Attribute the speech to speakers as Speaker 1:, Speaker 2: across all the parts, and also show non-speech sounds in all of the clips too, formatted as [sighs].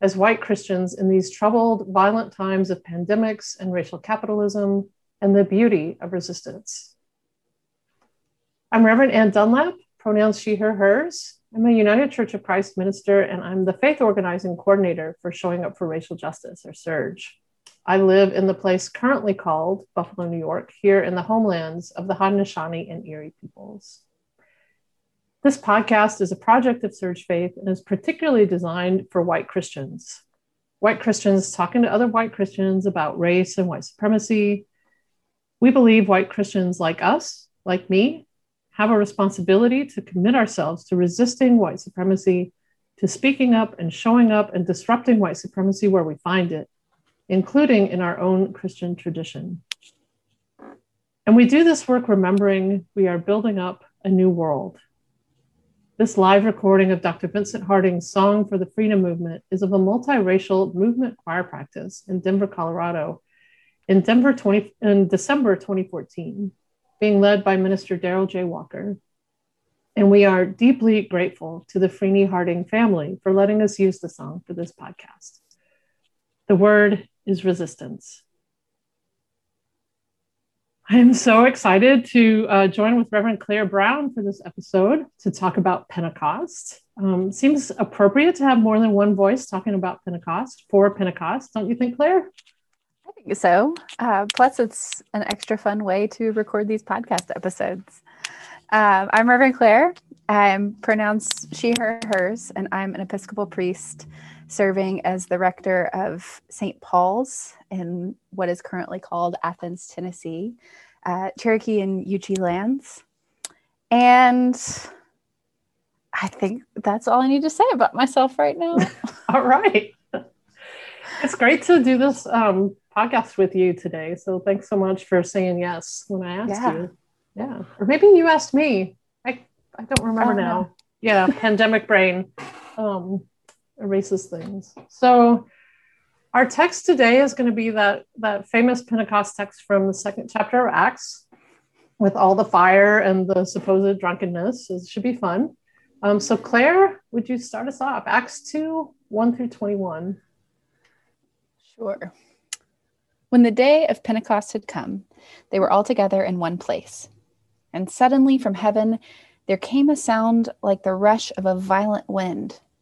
Speaker 1: as white Christians in these troubled, violent times of pandemics and racial capitalism and the beauty of resistance? I'm Reverend Anne Dunlap, pronouns she, her, hers. I'm a United Church of Christ minister, and I'm the faith organizing coordinator for Showing Up for Racial Justice, or SURJ. I live in the place currently called Buffalo, New York, here in the homelands of the Haudenosaunee and Erie peoples. This podcast is a project of SURJ Faith and is particularly designed for white Christians. White Christians talking to other white Christians about race and white supremacy. We believe white Christians like us, like me, have a responsibility to commit ourselves to resisting white supremacy, to speaking up and showing up and disrupting white supremacy where we find it, including in our own Christian tradition. And we do this work remembering we are building up a new world. This live recording of Dr. Vincent Harding's Song for the Freedom Movement is of a multiracial movement choir practice in Denver, Colorado, in Denver 20, in December 2014, being led by Minister Daryl J. Walker. And we are deeply grateful to the Freeney Harding family for letting us use the song for this podcast. The word is resistance. I am so excited to uh, join with Reverend Claire Brown for this episode to talk about Pentecost. Um, seems appropriate to have more than one voice talking about Pentecost for Pentecost, don't you think, Claire?
Speaker 2: I think so. Uh, plus, it's an extra fun way to record these podcast episodes. Uh, I'm Reverend Claire. I'm pronounced she, her, hers, and I'm an Episcopal priest serving as the rector of St. Paul's in what is currently called Athens, Tennessee, uh, Cherokee and Yuchi lands. And I think that's all I need to say about myself right now. [laughs]
Speaker 1: all right. It's great to do this um, podcast with you today. So thanks so much for saying yes when I asked yeah. you. Yeah. Or maybe you asked me. I, I don't remember oh, now. No. Yeah, pandemic brain. Um, erases things. So our text today is going to be that that famous Pentecost text from the second chapter of Acts with all the fire and the supposed drunkenness. It should be fun. Um, so Claire, would you start us off? Acts 2, 1 through 21.
Speaker 2: Sure. When the day of Pentecost had come, they were all together in one place. And suddenly from heaven there came a sound like the rush of a violent wind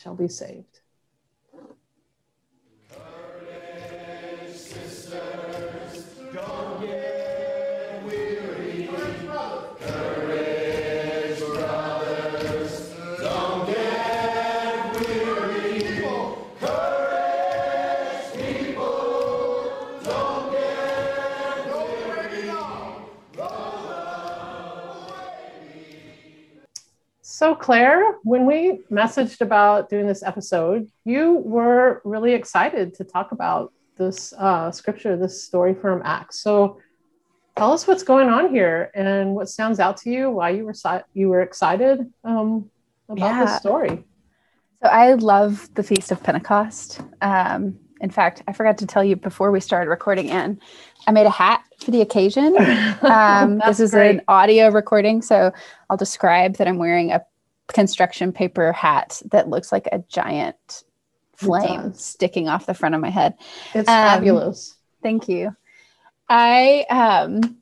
Speaker 1: shall be saved. So, Claire, when we messaged about doing this episode, you were really excited to talk about this uh, scripture, this story from Acts. So, tell us what's going on here and what stands out to you, why you were you were excited um, about yeah. this story.
Speaker 2: So, I love the Feast of Pentecost. Um, in fact, I forgot to tell you before we started recording in, I made a hat for the occasion. [laughs] Um, this is great. an audio recording, so I'll describe that I'm wearing a construction paper hat that looks like a giant flame sticking off the front of my head.
Speaker 1: It's um, fabulous.
Speaker 2: Thank you. I um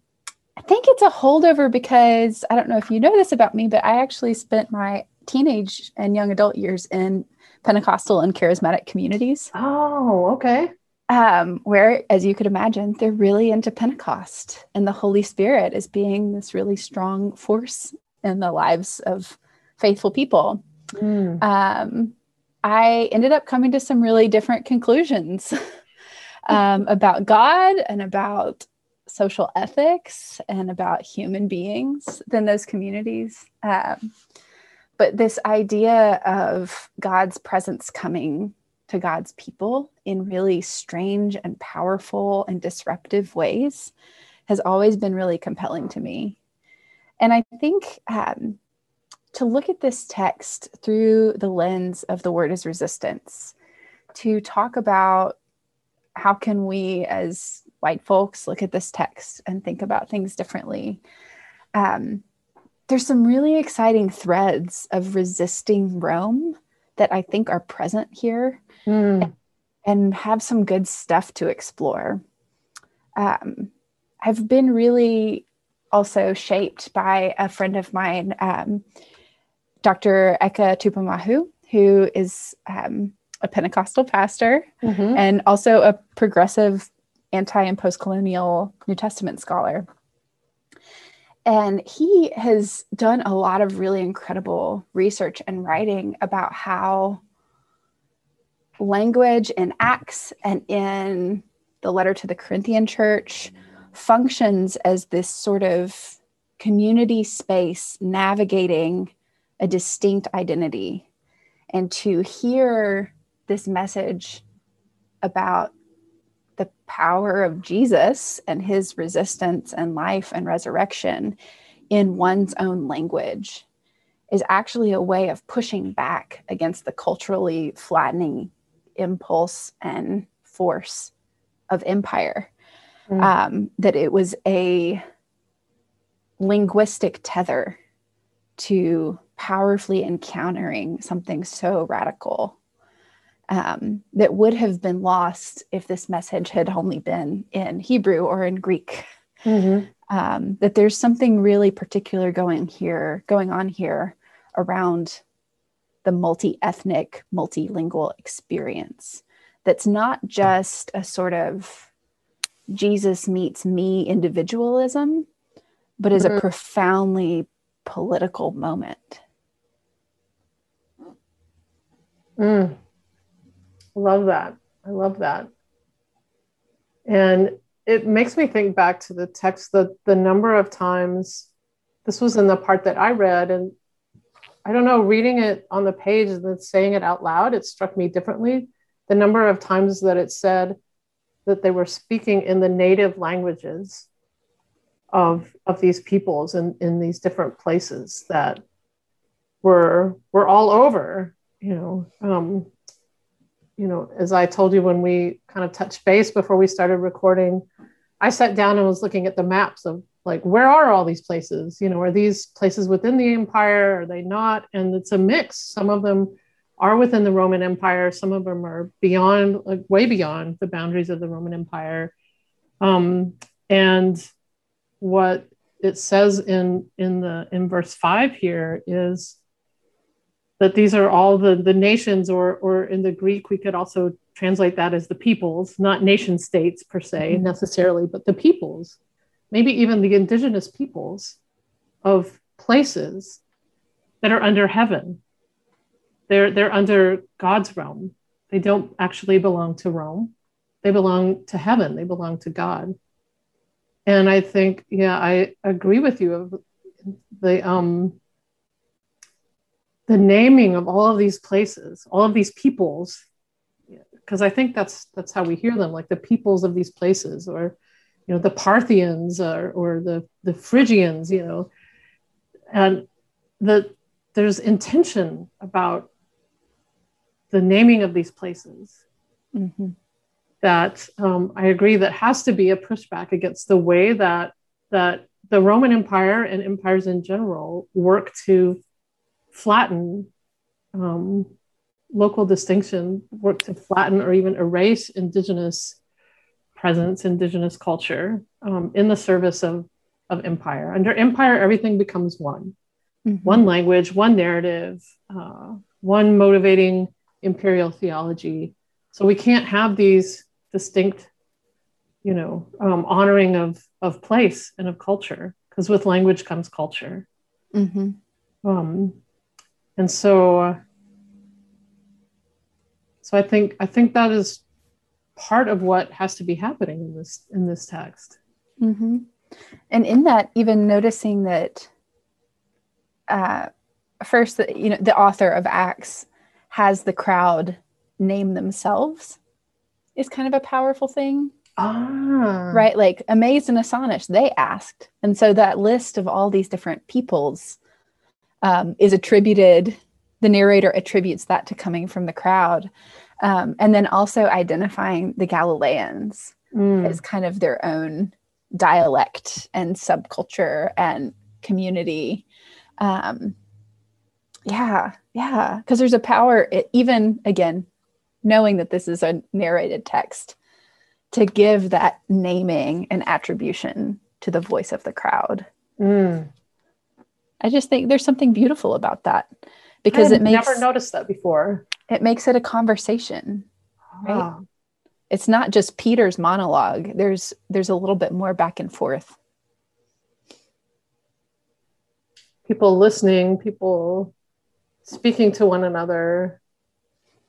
Speaker 2: I think it's a holdover because I don't know if you know this about me, but I actually spent my teenage and young adult years in Pentecostal and charismatic communities.
Speaker 1: Oh, okay.
Speaker 2: Um, where, as you could imagine, they're really into Pentecost, and the Holy Spirit is being this really strong force in the lives of faithful people. Mm. Um, I ended up coming to some really different conclusions [laughs] um, about God and about social ethics and about human beings than those communities. Um, but this idea of God's presence coming to God's people in really strange and powerful and disruptive ways has always been really compelling to me. And I think um, to look at this text through the lens of the word is resistance, to talk about how can we as white folks look at this text and think about things differently. Um, there's some really exciting threads of resisting Rome that I think are present here mm. and, and, have some good stuff to explore. Um, I've been really also shaped by a friend of mine um, Dr. Eka Tupamahu, who is um, a Pentecostal pastor mm-hmm. and also a progressive anti and post colonial New Testament scholar. And he has done a lot of really incredible research and writing about how language in Acts and in the letter to the Corinthian church functions as this sort of community space navigating a distinct identity and to hear this message about the power of Jesus and his resistance and life and resurrection in one's own language is actually a way of pushing back against the culturally flattening impulse and force of empire. Mm. Um, that it was a linguistic tether to powerfully encountering something so radical um, that would have been lost if this message had only been in Hebrew or in Greek. Mm-hmm. Um, that there's something really particular going here, going on here around the multi-ethnic, multilingual experience. That's not just a sort of Jesus meets me individualism, but is mm-hmm. a profoundly political moment.
Speaker 1: Mm. Love that. I love that. And it makes me think back to the text, the, the number of times this was in the part that I read, and I don't know, reading it on the page and then saying it out loud, it struck me differently. The number of times that it said that they were speaking in the native languages of of these peoples in in these different places that were were all over you know um you know as i told you when we kind of touched base before we started recording i sat down and was looking at the maps of like where are all these places? You know are these places within the empire? Are they not? And it's a mix. Some of them are within the roman empire. Some of them are beyond like way beyond the boundaries of the roman empire. Um, and what it says in in the in verse 5 here is that these are all the the nations or or in the greek we could also translate that as the peoples not nation states per se mm-hmm. necessarily but the peoples maybe even the indigenous peoples of places that are under heaven. They're they're under god's realm. They don't actually belong to rome. They belong to heaven. They belong to god. And I think, yeah, I agree with you of the um, the naming of all of these places, all of these peoples, because I think that's that's how we hear them, like the peoples of these places, or you know, the Parthians or, or the the Phrygians, you know, and the there's intention about the naming of these places. Mm-hmm that um, I agree that has to be a pushback against the way that that the Roman Empire and empires in general work to flatten um, local distinction, work to flatten or even erase indigenous presence, indigenous culture um, in the service of, of empire. Under empire, everything becomes one. Mm-hmm. One language, one narrative, uh, one motivating imperial theology. So we can't have these distinct you know um, honoring of of place and of culture because with language comes culture mm-hmm. um, and so uh, so i think i think that is part of what has to be happening in this in this text
Speaker 2: mm-hmm. and in that even noticing that uh, first the, you know the author of acts has the crowd name themselves is kind of a powerful thing. Ah. Right? Like amazed and astonished, they asked. And so that list of all these different peoples um, is attributed, the narrator attributes that to coming from the crowd. Um, and then also identifying the Galileans mm. as kind of their own dialect and subculture and community. Um, yeah, yeah, because there's a power, it, even again, knowing that this is a narrated text, to give that naming and attribution to the voice of the crowd. Mm. I just think there's something beautiful about that because it makes
Speaker 1: never noticed that before.
Speaker 2: It makes it a conversation. Right? Ah. It's not just Peter's monologue. There's there's a little bit more back and forth.
Speaker 1: People listening, people speaking to one another,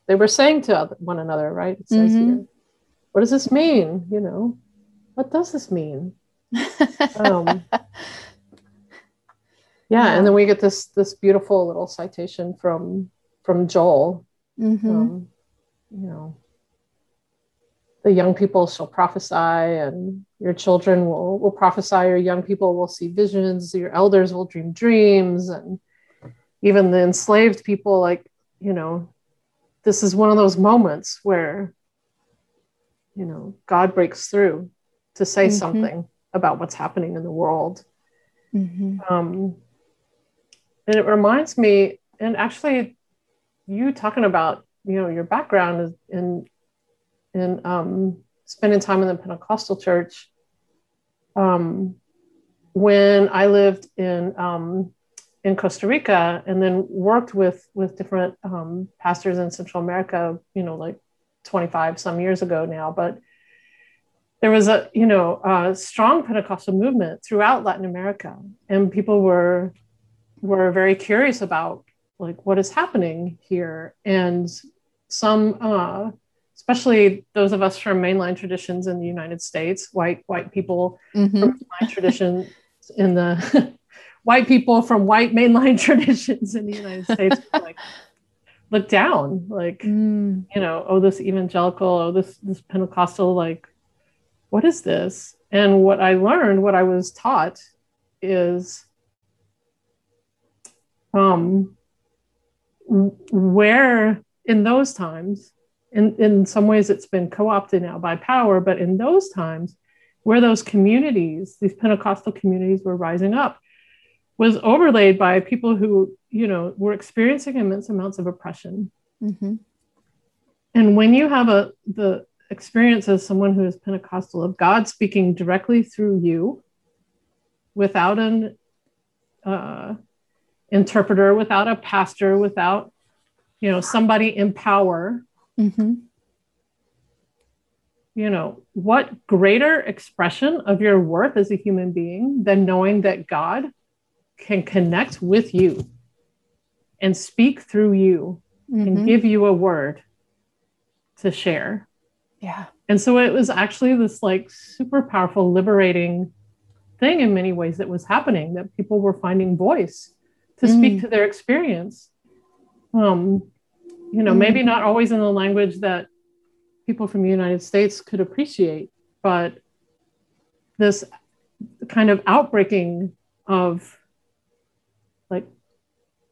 Speaker 1: they were saying to one another, right? It says mm-hmm. here, what does this mean? You know, what does this mean? [laughs] um, yeah, and then we get this this beautiful little citation from from Joel. Mm-hmm. Um, you know, the young people shall prophesy, and your children will will prophesy. Your young people will see visions. Your elders will dream dreams, and even the enslaved people, like you know, this is one of those moments where you know god breaks through to say mm-hmm. something about what's happening in the world mm-hmm. um, and it reminds me and actually you talking about you know your background in in um, spending time in the pentecostal church um, when i lived in um, in Costa Rica and then worked with with different um, pastors in Central America, you know, like 25 some years ago now. But there was a you know a strong Pentecostal movement throughout Latin America, and people were were very curious about like what is happening here, and some. Uh, especially those of us from mainline traditions in the United States, white white people mm-hmm. from mainline traditions in the [laughs] white people from white mainline [laughs] traditions in the United States like look down, like mm. you know, oh this evangelical, oh this this Pentecostal, like what is this? And what I learned, what I was taught is um, where in those times, in, in some ways it's been co opted now by power, but in those times, where those communities, these Pentecostal communities were rising up, was overlaid by people who, you know, were experiencing immense amounts of oppression. Mm-hmm. And when you have a the experience as someone who is Pentecostal of God speaking directly through you, without an uh, interpreter, without a pastor, without you know somebody in power. Mm-hmm you know, what greater expression of your worth as a human being than knowing that God can connect with you and speak through you mm-hmm. and give you a word to share.
Speaker 2: Yeah.
Speaker 1: And so it was actually this like super powerful, liberating thing in many ways that was happening that people were finding voice to mm. speak to their experience. Um, you know, mm. maybe not always in the language that people from the United States could appreciate. But this kind of outbreaking of like,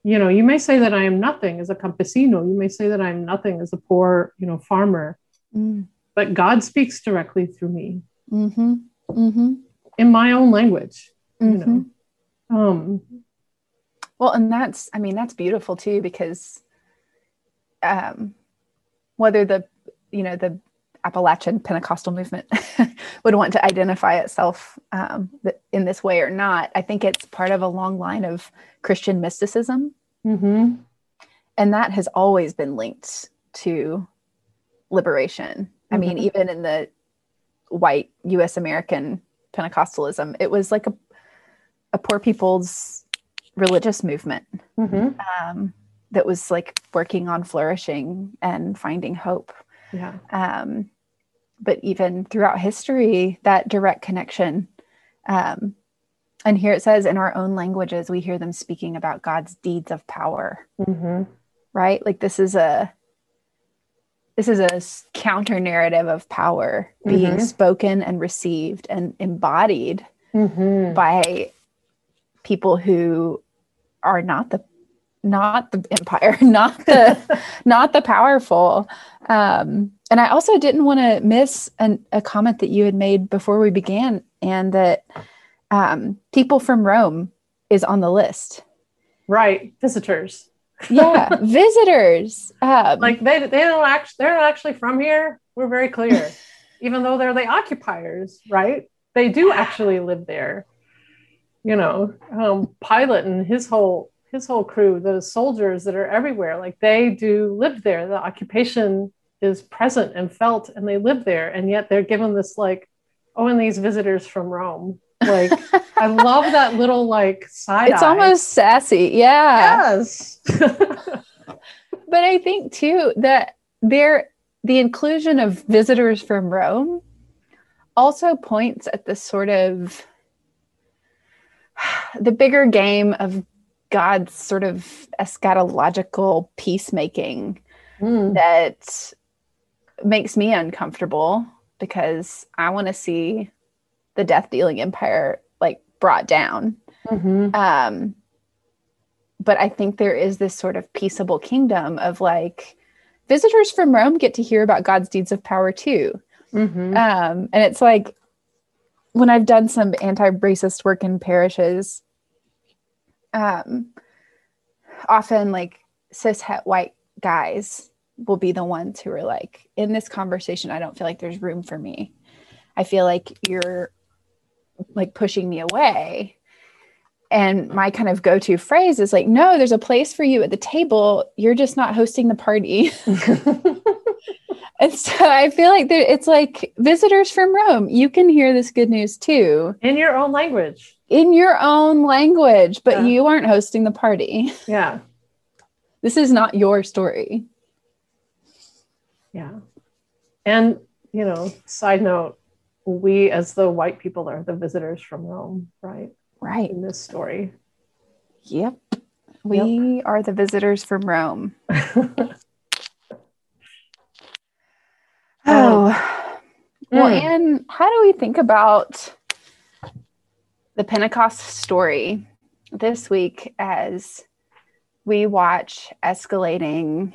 Speaker 1: you know, you may say that I am nothing as a campesino, you may say that I'm nothing as a poor, you know, farmer, mm. but God speaks directly through me mm-hmm. Mm-hmm. in my own language, mm-hmm. you know. Um,
Speaker 2: well, and that's, I mean, that's beautiful too, because um, whether the you know the Appalachian Pentecostal movement [laughs] would want to identify itself um, in this way or not. I think it's part of a long line of Christian mysticism. Mm-hmm. And that has always been linked to liberation. Mm-hmm. I mean, mm-hmm. even in the white US American Pentecostalism, it was like a, a poor people's religious movement mm-hmm. um, that was like working on flourishing and finding hope.
Speaker 1: Yeah.
Speaker 2: Um, but even throughout history, that direct connection. Um, and here it says, in our own languages, we hear them speaking about God's deeds of power. Mm-hmm. Right? Like this is a this is a counter narrative of power being mm-hmm. spoken and received and embodied mm-hmm. by people who are not the not the empire, [laughs] not the not the powerful. Um, and I also didn't want to miss an, a comment that you had made before we began, and that um, people from Rome is on the list.
Speaker 1: Right, visitors.
Speaker 2: yeah, [laughs] visitors.
Speaker 1: Um, like they they don't actually they're not actually from here. We're very clear, [laughs] even though they're the occupiers, right? They do actually live there. You know, um, Pilate and his whole his whole crew, those soldiers that are everywhere, like they do live there. The occupation is present and felt, and they live there, and yet they're given this like, oh, and these visitors from Rome. Like I [laughs] love that little like side.
Speaker 2: It's eye. almost sassy, yeah.
Speaker 1: Yes.
Speaker 2: but I think too that there the inclusion of visitors from Rome also points at this sort of [sighs] the bigger game of God's sort of eschatological peacemaking mm. that makes me uncomfortable because I want to see the death dealing empire like brought down. Mm-hmm. Um, but I think there is this sort of peaceable kingdom of like visitors from Rome get to hear about God's deeds of power too. Mm-hmm. Um, and it's like when I've done some anti racist work in parishes, um, often like cis het white guys will be the ones who are like, in this conversation, I don't feel like there's room for me. I feel like you're like pushing me away. And my kind of go to phrase is like, no, there's a place for you at the table. You're just not hosting the party. [laughs] [laughs] and so I feel like there, it's like visitors from Rome. You can hear this good news too.
Speaker 1: In your own language
Speaker 2: in your own language, but yeah. you aren't hosting the party. [laughs]
Speaker 1: Yeah.
Speaker 2: This is not your story.
Speaker 1: Yeah. And, you know, side note, we as the white people are the visitors from Rome, right?
Speaker 2: Right.
Speaker 1: In this story.
Speaker 2: Yep. We yep. are the visitors from Rome. [laughs] oh. Well, and how do we think about the Pentecost story this week as we watch escalating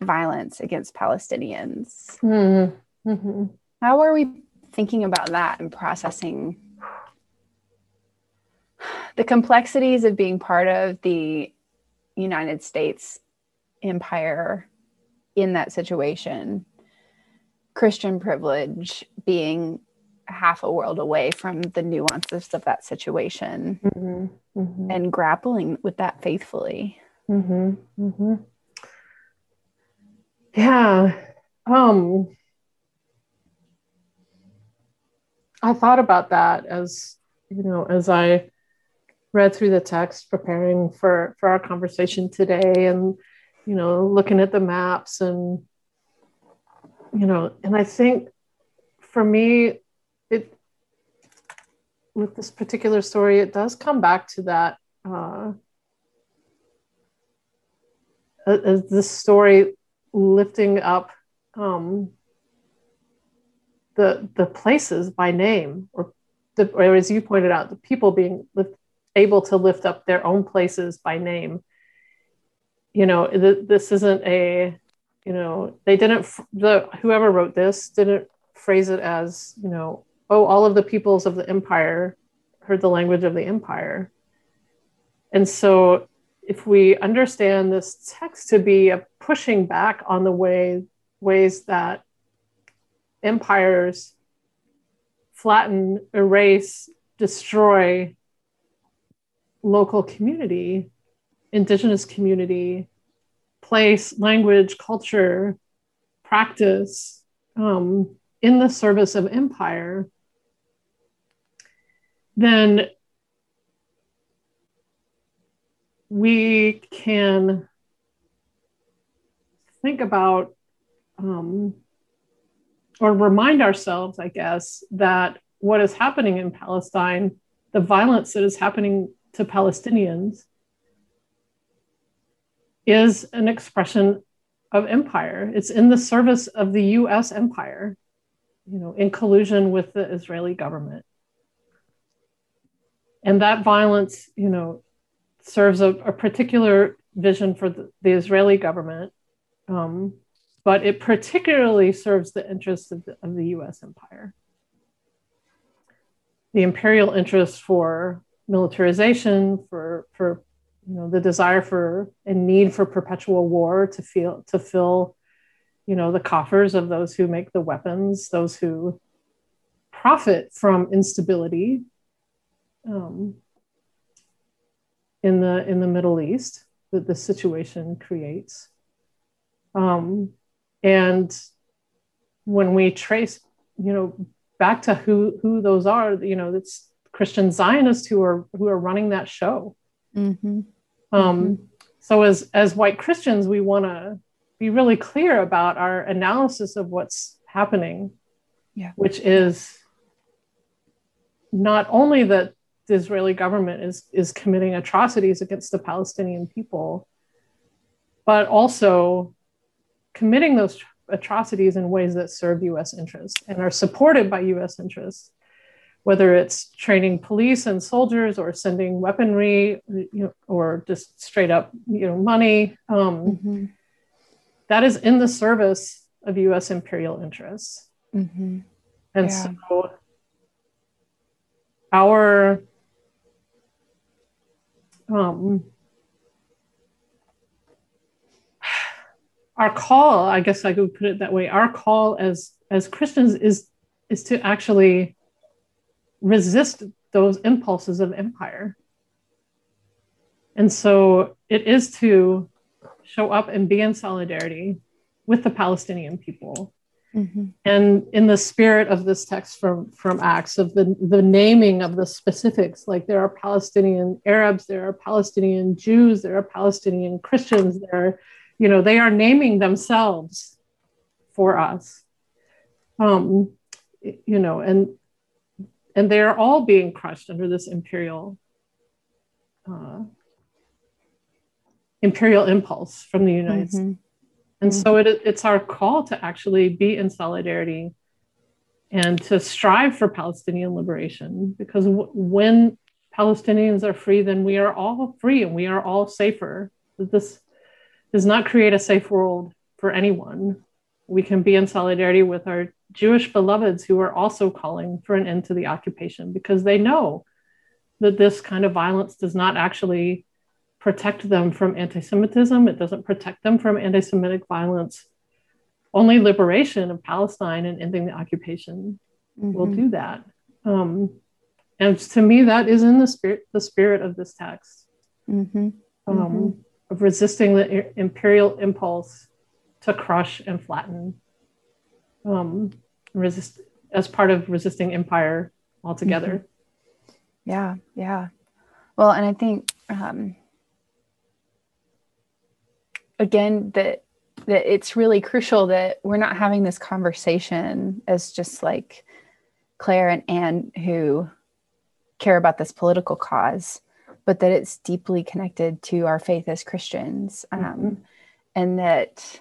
Speaker 2: violence against Palestinians?
Speaker 1: Mm-hmm. Mm-hmm.
Speaker 2: How are we thinking about that and processing the complexities of being part of the United States empire in that situation? Christian privilege being half a world away from the nuances of that situation
Speaker 1: Mm-hmm. Mm-hmm.
Speaker 2: and grappling with that faithfully.
Speaker 1: Mm-hmm. Mm-hmm. Yeah. Um, I thought about that as you know, as I read through the text, preparing for for our conversation today, and you know, looking at the maps, and you know, and I think for me, it with this particular story, it does come back to that. Uh, as this story lifting up um, the the places by name, or the, or as you pointed out, the people being lift, able to lift up their own places by name. You know, th- this isn't a, you know, they didn't the whoever wrote this didn't phrase it as you know, oh, all of the peoples of the empire heard the language of the empire, and so if we understand this text to be a pushing back on the way ways that empires flatten, erase, destroy local community, indigenous community, place, language, culture, practice um, in the service of empire, then we can think about um, or remind ourselves, I guess, that what is happening in Palestine, the violence that is happening to Palestinians, is an expression of empire. It's in the service of the US empire, you know, in collusion with the Israeli government. And that violence, you know, serves a, a particular vision for the, the Israeli government, um, but it particularly serves the interests of the, of the US empire. The imperial interest for militarization, for, for you know, the desire for and need for perpetual war to feel to fill, you know, the coffers of those who make the weapons, those who profit from instability. Um, in the in the Middle East that the situation creates. Um, and when we trace, you know, back to who who those are, you know, it's Christian Zionists who are who are running that show.
Speaker 2: Mm-hmm.
Speaker 1: Um,
Speaker 2: mm-hmm.
Speaker 1: So as as white Christians, we want to be really clear about our analysis of what's happening,
Speaker 2: yeah.
Speaker 1: which is not only that the Israeli government is is committing atrocities against the Palestinian people, but also committing those atrocities in ways that serve U.S. interests and are supported by U.S. interests, whether it's training police and soldiers or sending weaponry, you know, or just straight up you know money. Um,
Speaker 2: Mm-hmm.
Speaker 1: that is in the service of U.S. imperial interests,
Speaker 2: Mm-hmm.
Speaker 1: and
Speaker 2: Yeah.
Speaker 1: so our um, our call i guess i could put it that way our call as as christians is is to actually resist those impulses of empire. And so it is to show up and be in solidarity with the palestinian people.
Speaker 2: Mm-hmm.
Speaker 1: and in the spirit of this text from from acts of the the naming of the specifics like there are palestinian arabs there are palestinian jews there are palestinian christians there you know they are naming themselves for us. Um you know and and they are all being crushed under this imperial uh, imperial impulse from the united states
Speaker 2: Mm-hmm.
Speaker 1: and so it, it's our call to actually be in solidarity and to strive for Palestinian liberation. Because w- when Palestinians are free, then we are all free and we are all safer. This does not create a safe world for anyone. We can be in solidarity with our Jewish beloveds who are also calling for an end to the occupation because they know that this kind of violence does not actually protect them from anti Semitism, it doesn't protect them from anti Semitic violence. Only liberation of Palestine and ending the occupation mm-hmm. will do that. Um, and to me, that is in the spirit, the spirit of this text, mm-hmm. Um, mm-hmm. of resisting the imperial impulse to crush and flatten, um, resist as part of resisting empire altogether.
Speaker 2: Mm-hmm. Yeah, yeah. Well, and I think um, again that that it's really crucial that we're not having this conversation as just like Claire and Anne who care about this political cause, but that it's deeply connected to our faith as Christians, um, mm-hmm. and that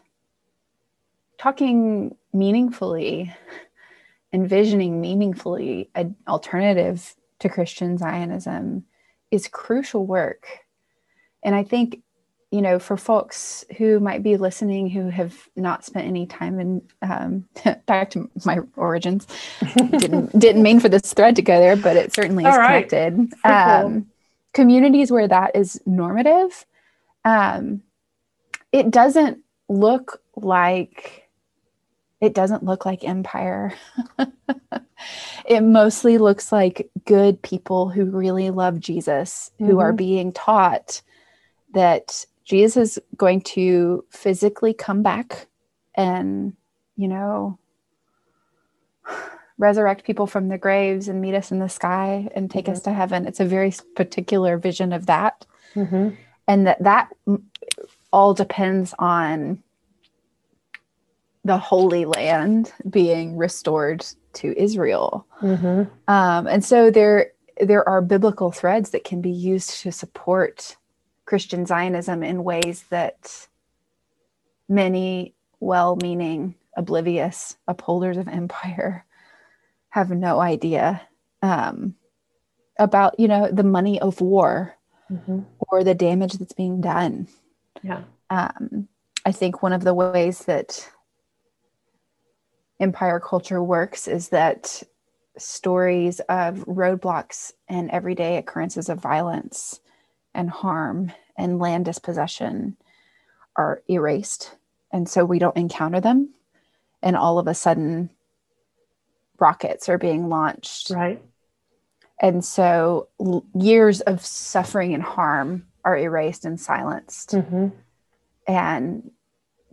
Speaker 2: talking meaningfully, envisioning meaningfully an alternative to Christian Zionism is crucial work. And I think you know, for folks who might be listening who have not spent any time in, um, [laughs] back to my origins, [laughs] didn't didn't mean for this thread to go there, but it certainly is right. connected. Um, cool. Communities where that is normative, um, it doesn't look like it doesn't look like empire. [laughs] it mostly looks like good people who really love Jesus, who mm-hmm. are being taught that Jesus is going to physically come back and, you know, [sighs] resurrect people from the graves and meet us in the sky and take mm-hmm. us to heaven. It's a very particular vision of that. Mm-hmm. And that that all depends on the Holy Land being restored to Israel. Mm-hmm. Um, and so there there are biblical threads that can be used to support Christian Zionism in ways that many well meaning, oblivious upholders of empire have no idea um, about, you know, the money of war mm-hmm. or the damage that's being done.
Speaker 1: Yeah.
Speaker 2: Um, I think one of the ways that empire culture works is that stories of roadblocks and everyday occurrences of violence and harm and land dispossession are erased. And so we don't encounter them. And all of a sudden, rockets are being launched.
Speaker 1: Right.
Speaker 2: And so l- years of suffering and harm are erased and silenced. Mm-hmm. And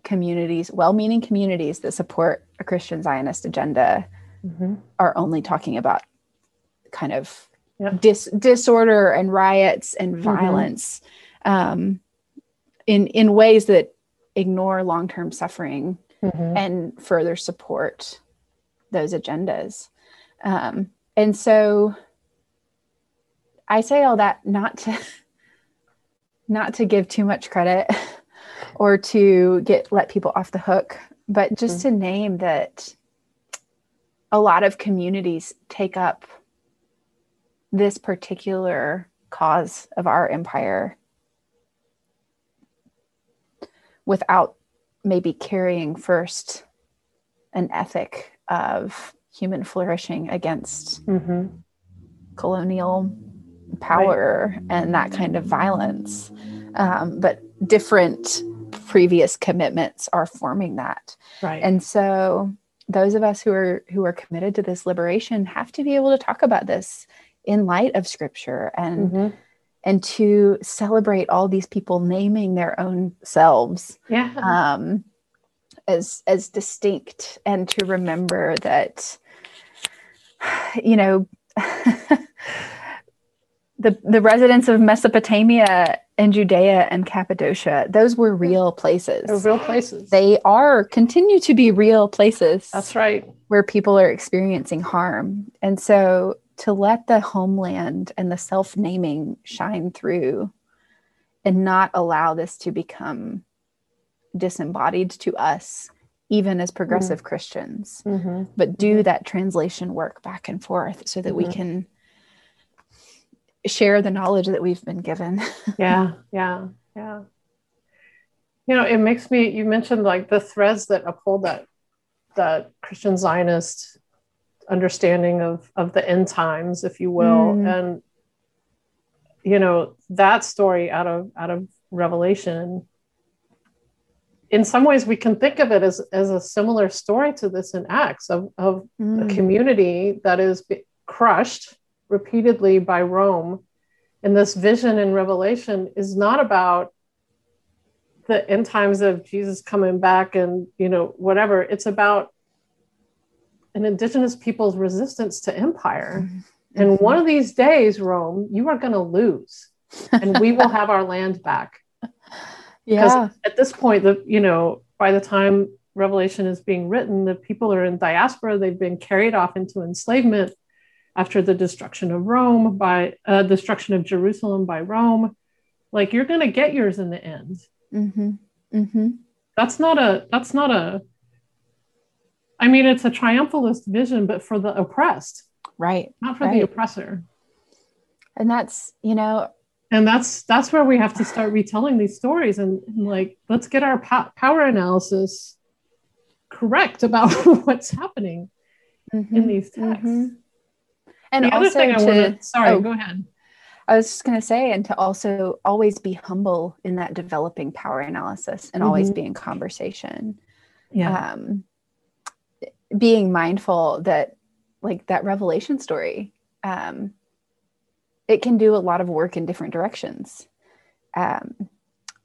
Speaker 2: communities, well meaning communities that support a Christian Zionist agenda, mm-hmm. are only talking about kind of dis- disorder and riots and mm-hmm. violence mm-hmm. um, in in ways that ignore long term suffering mm-hmm. and further support those agendas. Um, and so, I say all that not to [laughs] not to give too much credit [laughs] or to get let people off the hook, but just mm-hmm. to name that a lot of communities take up this particular cause of our empire without maybe carrying first an ethic of human flourishing against mm-hmm. colonial power right. and that kind of violence. Um, but different previous commitments are forming that.
Speaker 1: Right.
Speaker 2: And so those of us who are who are committed to this liberation have to be able to talk about this in light of scripture and mm-hmm. and to celebrate all these people naming their own selves
Speaker 1: yeah. um,
Speaker 2: as as distinct and to remember that [sighs] you know [laughs] the the residents of Mesopotamia and Judea and Cappadocia those were real places
Speaker 1: They're real places
Speaker 2: they are continue to be real places
Speaker 1: that's right
Speaker 2: where people are experiencing harm and so to let the homeland and the self naming shine through and not allow this to become disembodied to us even as progressive mm-hmm. Christians, mm-hmm. but do that translation work back and forth so that we mm-hmm. can share the knowledge that we've been given. [laughs]
Speaker 1: yeah, yeah, yeah. You know, it makes me. You mentioned like the threads that uphold that that Christian Zionist understanding of of the end times, if you will, mm. and you know that story out of out of Revelation. In some ways, we can think of it as, as a similar story to this in Acts of, of mm. a community that is crushed repeatedly by Rome. And this vision in Revelation is not about the end times of Jesus coming back and, you know, whatever. It's about an indigenous people's resistance to empire. Mm-hmm. And one of these days, Rome, you are going to lose and we will have our land back. [laughs]
Speaker 2: Yeah.
Speaker 1: At this point, the, you know, by the time Revelation is being written, the people are in diaspora. They've been carried off into enslavement after the destruction of Rome by uh, destruction of Jerusalem by Rome. Like you're going to get yours in the end.
Speaker 2: Mm-hmm. Mm-hmm.
Speaker 1: That's not a. That's not a. I mean, it's a triumphalist vision, but for the oppressed,
Speaker 2: right?
Speaker 1: Not for
Speaker 2: right.
Speaker 1: the oppressor.
Speaker 2: And that's you know.
Speaker 1: And that's that's where we have to start retelling these stories and, and like let's get our po- power analysis correct about [laughs] what's happening mm-hmm. in these texts.
Speaker 2: And the also to,
Speaker 1: sorry, oh, go ahead.
Speaker 2: I was just going to say, and to also always be humble in that developing power analysis and mm-hmm. always be in conversation.
Speaker 1: Yeah.
Speaker 2: Um, being mindful that, like that revelation story, um, it can do a lot of work in different directions. Um,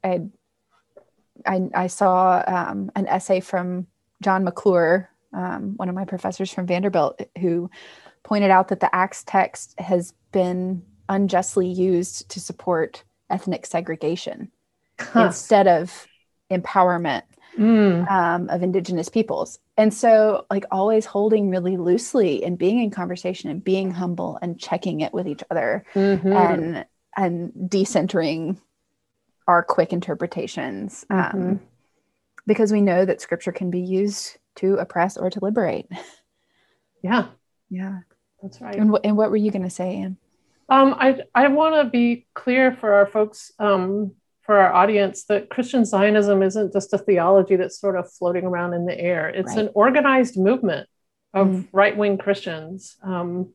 Speaker 2: I, I, I saw um, an essay from John McClure, um, one of my professors from Vanderbilt, who pointed out that the Acts text has been unjustly used to support ethnic segregation huh. instead of empowerment mm. um, of indigenous peoples and so like always holding really loosely and being in conversation and being humble and checking it with each other mm-hmm. and and decentering our quick interpretations um, mm-hmm. because we know that scripture can be used to oppress or to liberate
Speaker 1: yeah
Speaker 2: yeah
Speaker 1: that's right.
Speaker 2: And, and what were you going to say, Anne?
Speaker 1: Um, I, I want to be clear for our folks, um, for our audience, that Christian Zionism isn't just a theology that's sort of floating around in the air. It's right. an organized movement of mm. right wing Christians, um,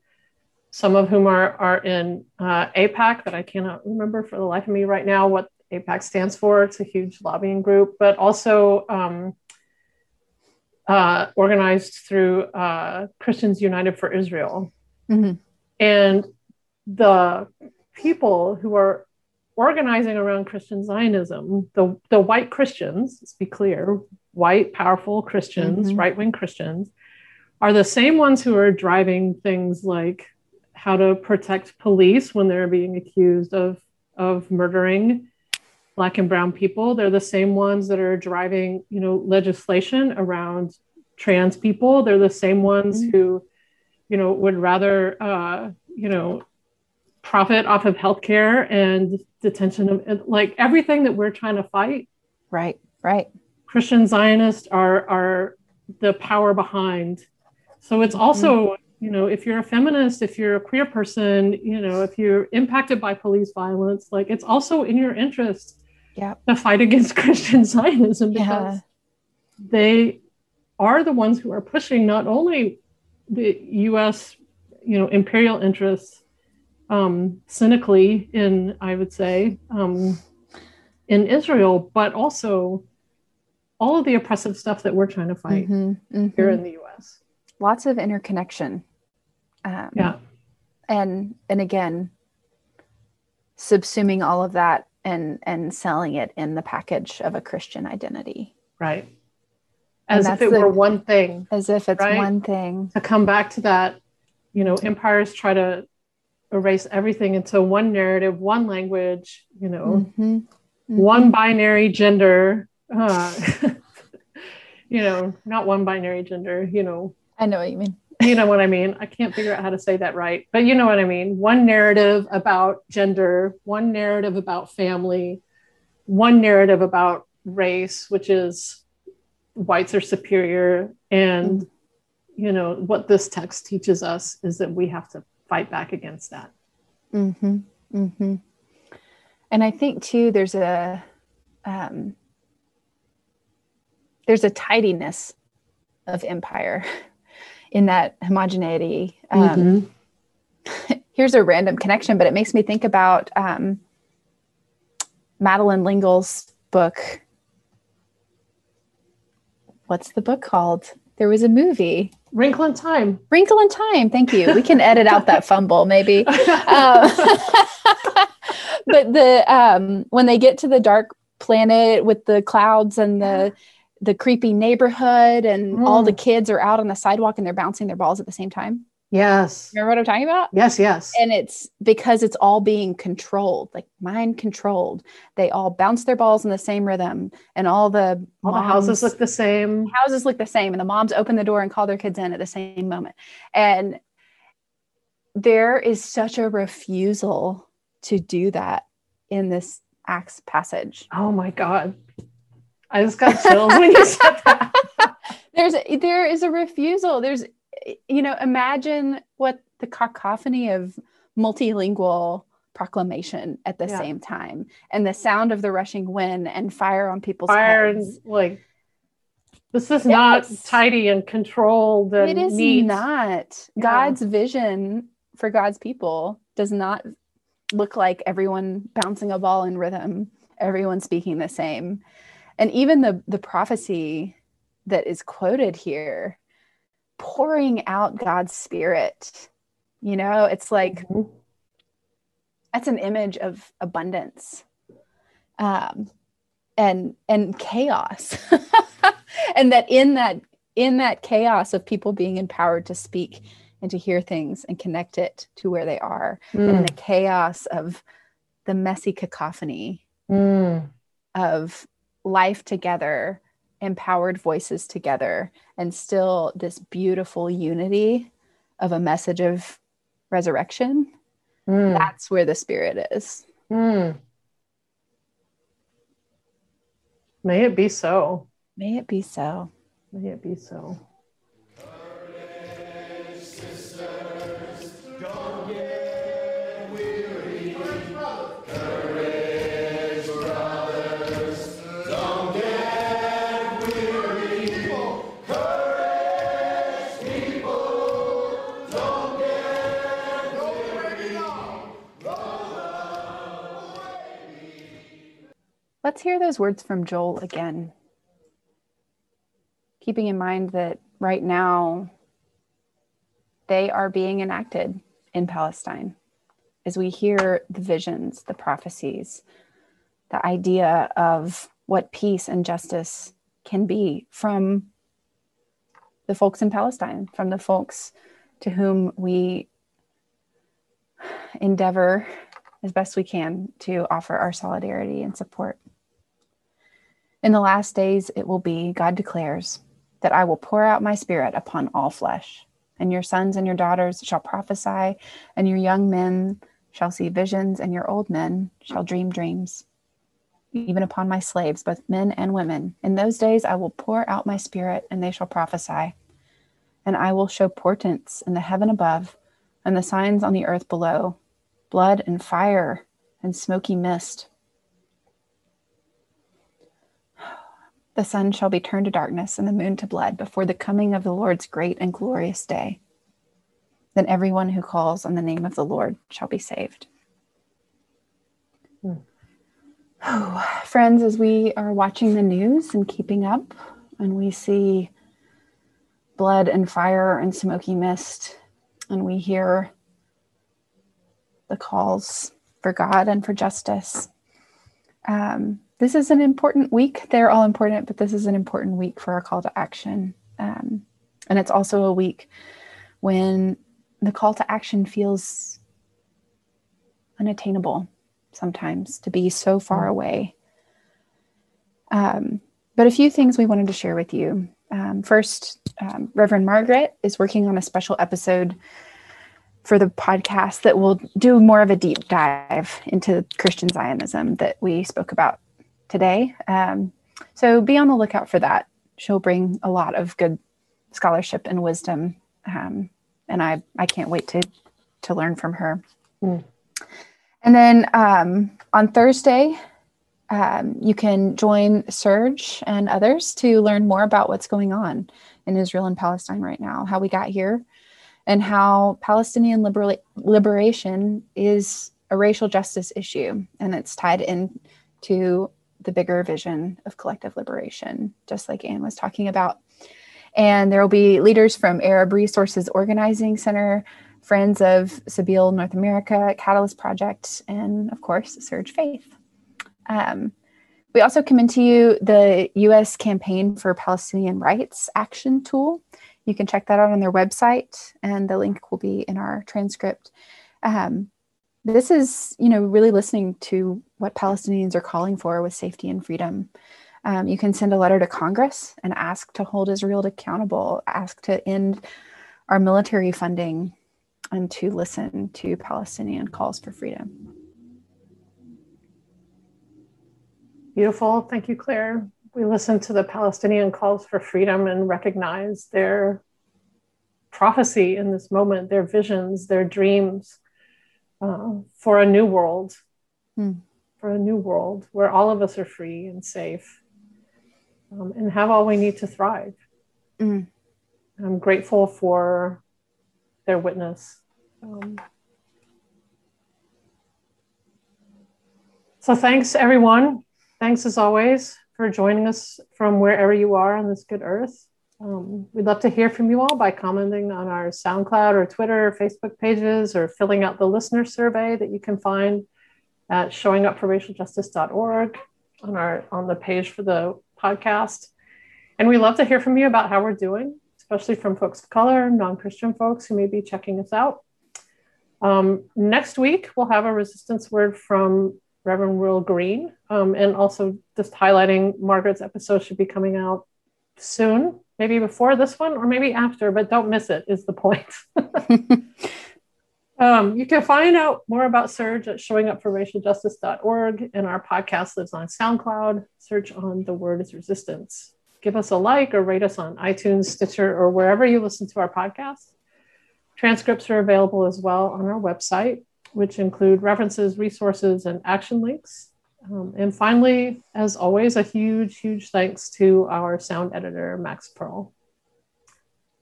Speaker 1: some of whom are, are in uh, AIPAC, that I cannot remember for the life of me right now what AIPAC stands for. It's a huge lobbying group, but also um, uh, organized through uh, Christians United for Israel. Mm-hmm. And the people who are organizing around Christian Zionism, the, the white Christians, let's be clear, white, powerful Christians, mm-hmm. right wing Christians, are the same ones who are driving things like how to protect police when they're being accused of, of murdering black and brown people they're the same ones that are driving you know legislation around trans people they're the same ones mm-hmm. who you know would rather uh, you know profit off of healthcare and detention of like everything that we're trying to fight
Speaker 2: right right
Speaker 1: christian zionists are are the power behind so it's also mm-hmm. you know if you're a feminist if you're a queer person you know if you're impacted by police violence like it's also in your interest
Speaker 2: yeah.
Speaker 1: to fight against [laughs] Christian Zionism because yeah. they are the ones who are pushing not only the U.S. you know imperial interests um, cynically in I would say um, in Israel, but also all of the oppressive stuff that we're trying to fight mm-hmm, mm-hmm. here in the U.S.
Speaker 2: Lots of interconnection.
Speaker 1: Um, yeah,
Speaker 2: and and again, subsuming all of that and and selling it in the package of a Christian identity.
Speaker 1: Right. As if it the, were one thing.
Speaker 2: As if it's right? one thing.
Speaker 1: To come back to that, you know, empires try to erase everything into one narrative, one language, you know, mm-hmm. Mm-hmm. one binary gender. Uh, [laughs] you know, not one binary gender, you know.
Speaker 2: I know what you mean [laughs]
Speaker 1: you know what I mean? I can't figure out how to say that right, but you know what I mean. One narrative about gender, one narrative about family, one narrative about race, which is whites are superior and you know what this text teaches us is that we have to fight back against that
Speaker 2: mm-hmm. Mm-hmm. and i think too there's a um, there's a tidiness of empire [laughs] in that homogeneity um, mm-hmm. [laughs] here's a random connection but it makes me think about um, madeleine l'engle's book what's the book called there was a movie
Speaker 1: Wrinkle in Time.
Speaker 2: Wrinkle in Time. Thank you. We can edit out that fumble, maybe. [laughs] Um, [laughs] but the um, when they get to the dark planet with the clouds and the the creepy neighborhood and mm. all the kids are out on the sidewalk and they're bouncing their balls at the same time.
Speaker 1: Yes.
Speaker 2: Remember what I'm talking about?
Speaker 1: Yes, yes.
Speaker 2: And it's because it's all being controlled, like mind controlled. They all bounce their balls in the same rhythm, and all the
Speaker 1: all moms, the houses look the same.
Speaker 2: Houses look the same, and the moms open the door and call their kids in at the same moment. And there is such a refusal to do that in this Acts passage.
Speaker 1: Oh my God. I just got chills when you said that. [laughs]
Speaker 2: There's there is a refusal. There's you know, imagine what the cacophony of multilingual proclamation at the yeah. same time and the sound of the rushing wind and fire on people's fire heads.
Speaker 1: And, like this is yes. not tidy and controlled and
Speaker 2: it is
Speaker 1: neat.
Speaker 2: not yeah. god's vision for god's people does not look like everyone bouncing a ball in rhythm everyone speaking the same and even the the prophecy that is quoted here pouring out God's spirit. You know, it's like mm-hmm. that's an image of abundance. Um, and and chaos. [laughs] and that in that in that chaos of people being empowered to speak and to hear things and connect it to where they are mm. and in the chaos of the messy cacophony mm. of life together empowered voices together and still this beautiful unity of a message of resurrection mm. that's where the spirit is mm.
Speaker 1: may it be so
Speaker 2: may it be so
Speaker 1: may it be so
Speaker 2: Let's hear those words from Joel again. Keeping in mind that right now they are being enacted in Palestine as we hear the visions, the prophecies, the idea of what peace and justice can be from the folks in Palestine, from the folks to whom we endeavor as best we can to offer our solidarity and support. In the last days, it will be, God declares, that I will pour out my spirit upon all flesh, and your sons and your daughters shall prophesy, and your young men shall see visions, and your old men shall dream dreams. Even upon my slaves, both men and women. In those days I will pour out my spirit, and they shall prophesy. And I will show portents in the heaven above, and the signs on the earth below blood and fire and smoky mist. The sun shall be turned to darkness and the moon to blood before the coming of the Lord's great and glorious day. Then everyone who calls on the name of the Lord shall be saved. Hmm. Oh, friends, as we are watching the news and keeping up, and we see blood and fire and smoky mist, and we hear the calls for God and for justice. Um, this is an important week. They're all important, but this is an important week for our call to action. Um, and it's also a week when the call to action feels unattainable sometimes to be so far mm. away. Um, but a few things we wanted to share with you. Um, first, um, Reverend Margaret is working on a special episode for the podcast that will do more of a deep dive into Christian Zionism that we spoke about today. Um, so be on the lookout for that. she'll bring a lot of good scholarship and wisdom. Um, and I, I can't wait to, to learn from her. Mm. And then um, on Thursday, um, you can join SURJ and others to learn more about what's going on in Israel and Palestine right now, how we got here, and how Palestinian libera- liberation is a racial justice issue. And it's tied into the bigger vision of collective liberation, just like Anne was talking about. And there will be leaders from Arab Resources Organizing Center, Friends of Sabeel North America, Catalyst Project, and of course, SURJ Faith. Um, we also commend to you the U.S. Campaign for Palestinian Rights Action Tool. You can check that out on their website, and the link will be in our transcript. Um, this is, you know, really listening to what Palestinians are calling for with safety and freedom. Um, you can send a letter to Congress and ask to hold Israel accountable, ask to end our military funding, and to listen to Palestinian calls for freedom.
Speaker 1: Beautiful. Thank you, Claire. We listen to the Palestinian calls for freedom and recognize their prophecy in this moment, their visions, their dreams uh, for a new world, hmm. for a new world where all of us are free and safe um, and have all we need to thrive. Mm. I'm grateful for their witness. Um, so, thanks everyone Thanks as always for joining us from wherever you are on this good earth. Um, we'd love to hear from you all by commenting on our SoundCloud or Twitter or Facebook pages or filling out the listener survey that you can find at showingupforracialjustice.org on our on the page for the podcast. And we love to hear from you about how we're doing, especially from folks of color, non-Christian folks who may be checking us out. Um, next week, we'll have a resistance word from Reverend Will Green. Um, and also just highlighting Margaret's episode should be coming out soon, maybe before this one or maybe after, but don't miss it, is the point. [laughs] [laughs] um, you can find out more about SURJ at showingupforracialjustice.org, and our podcast lives on SoundCloud. Search on The Word is Resistance. Give us a like or rate us on iTunes, Stitcher, or wherever you listen to our podcast. Transcripts are available as well on our website which include references, resources, and action links. Um, and finally, as always, a huge, huge thanks to our sound editor, Max Pearl.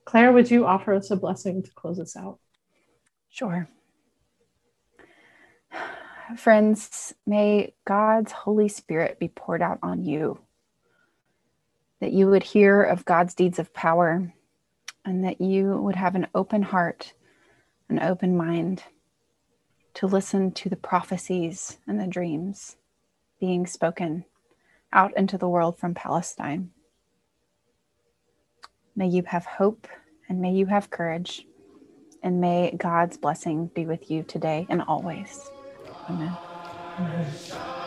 Speaker 1: Claire, would you offer us a blessing to close us out?
Speaker 2: Sure. Friends, may God's Holy Spirit be poured out on you, that you would hear of God's deeds of power, and that you would have an open heart, an open mind to listen to the prophecies and the dreams being spoken out into the world from Palestine. May you have hope and may you have courage, and may God's blessing be with you today and always. Amen. Amen.